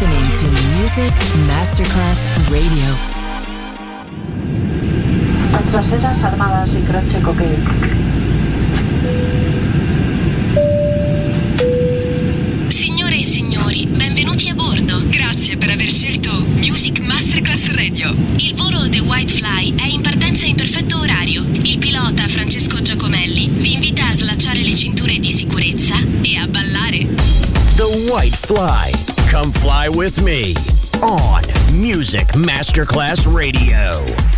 listening to Music Masterclass Radio. Francesas armadas y croce coquet. Signore e signori, benvenuti a bordo. Grazie per aver scelto Music Masterclass Radio. Il volo The White Fly è in partenza in perfetto orario. Il pilota Francesco Giacomelli vi invita a slacciare le cinture di sicurezza e a ballare. The White Fly. Come fly with me on Music Masterclass Radio.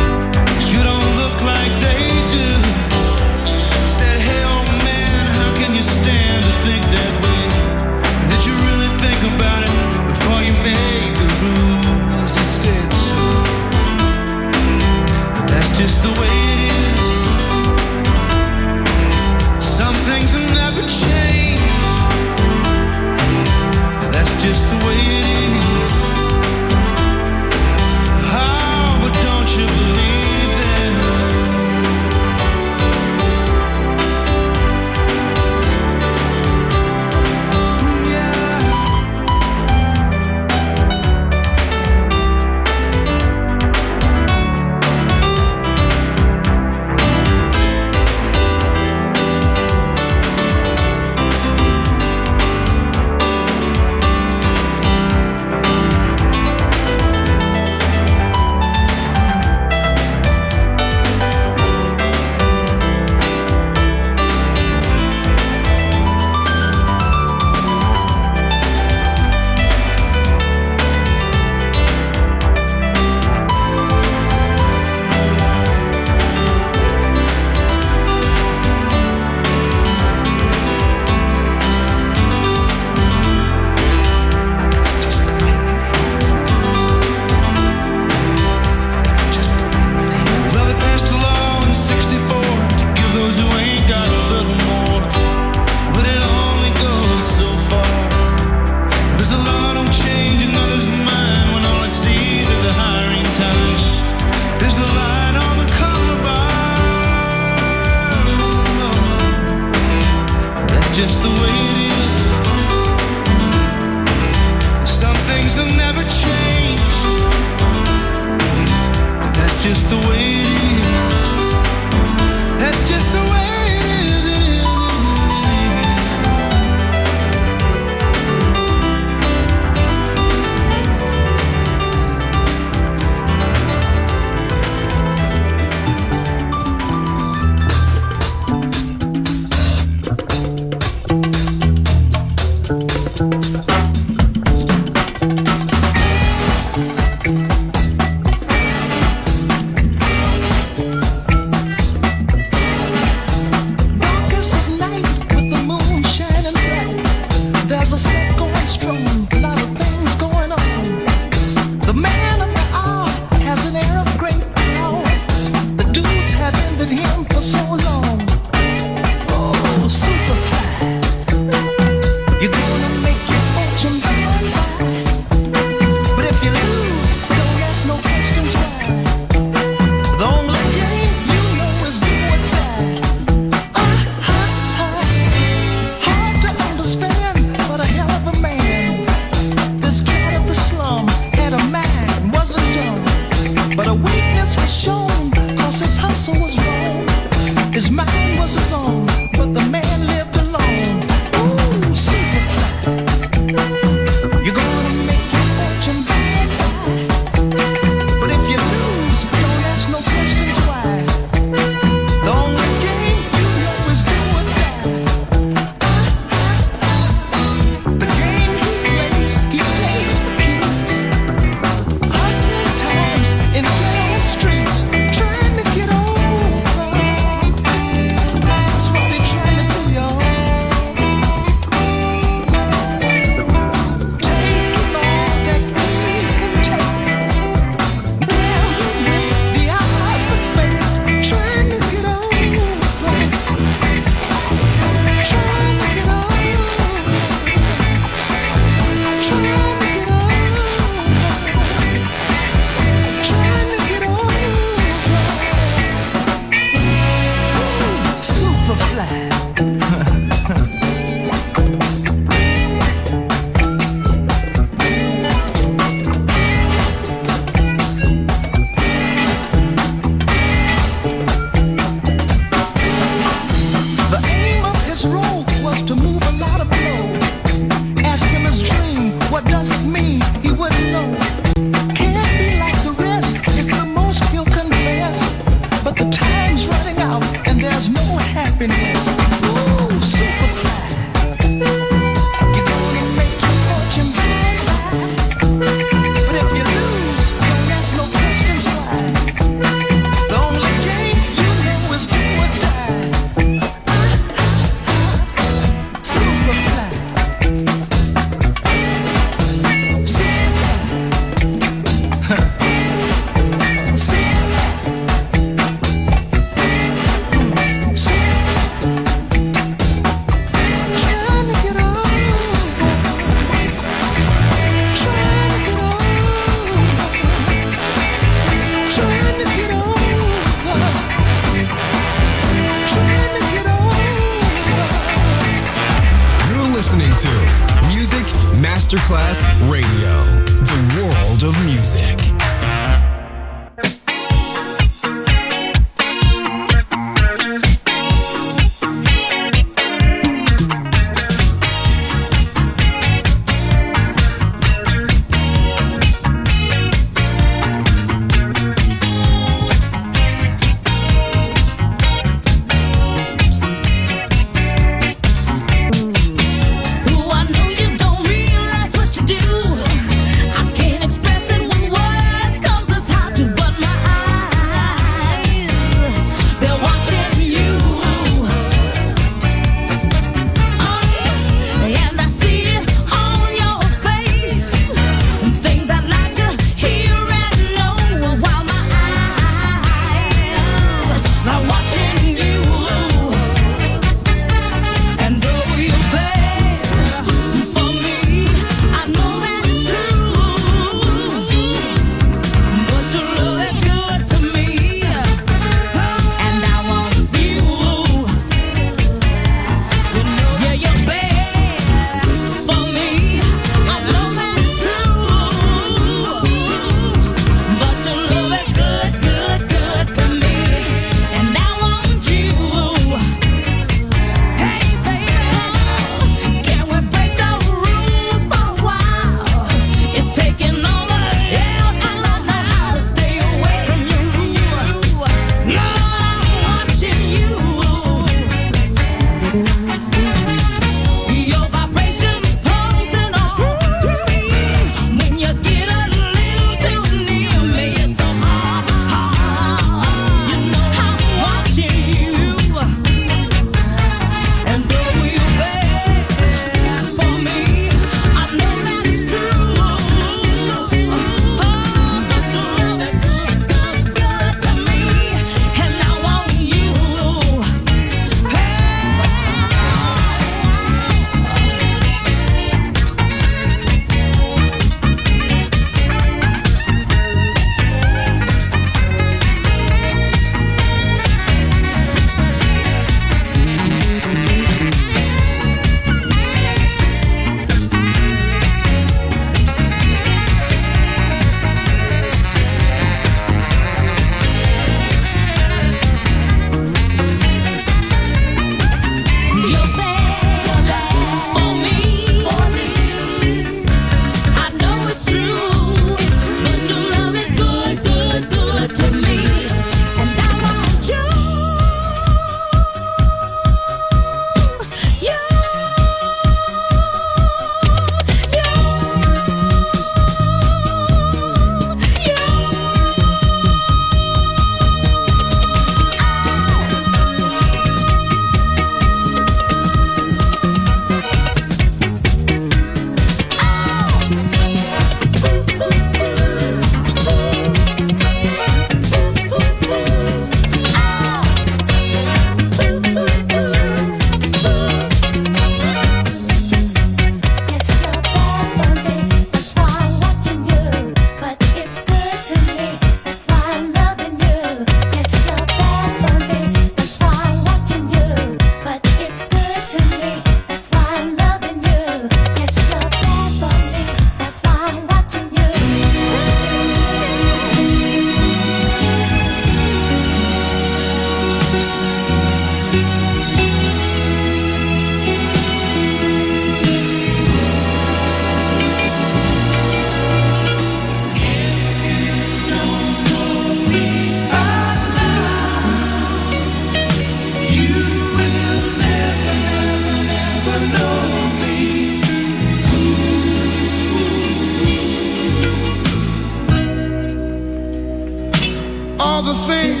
All the things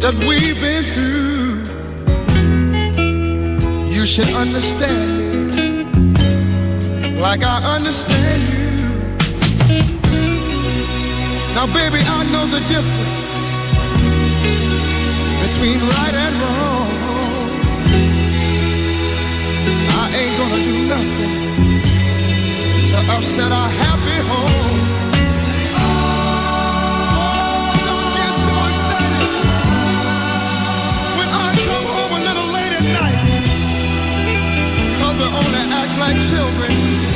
that we've been through, you should understand me like I understand you. Now, baby, I know the difference between right and wrong. I ain't gonna do nothing to upset our happy home. Only act like children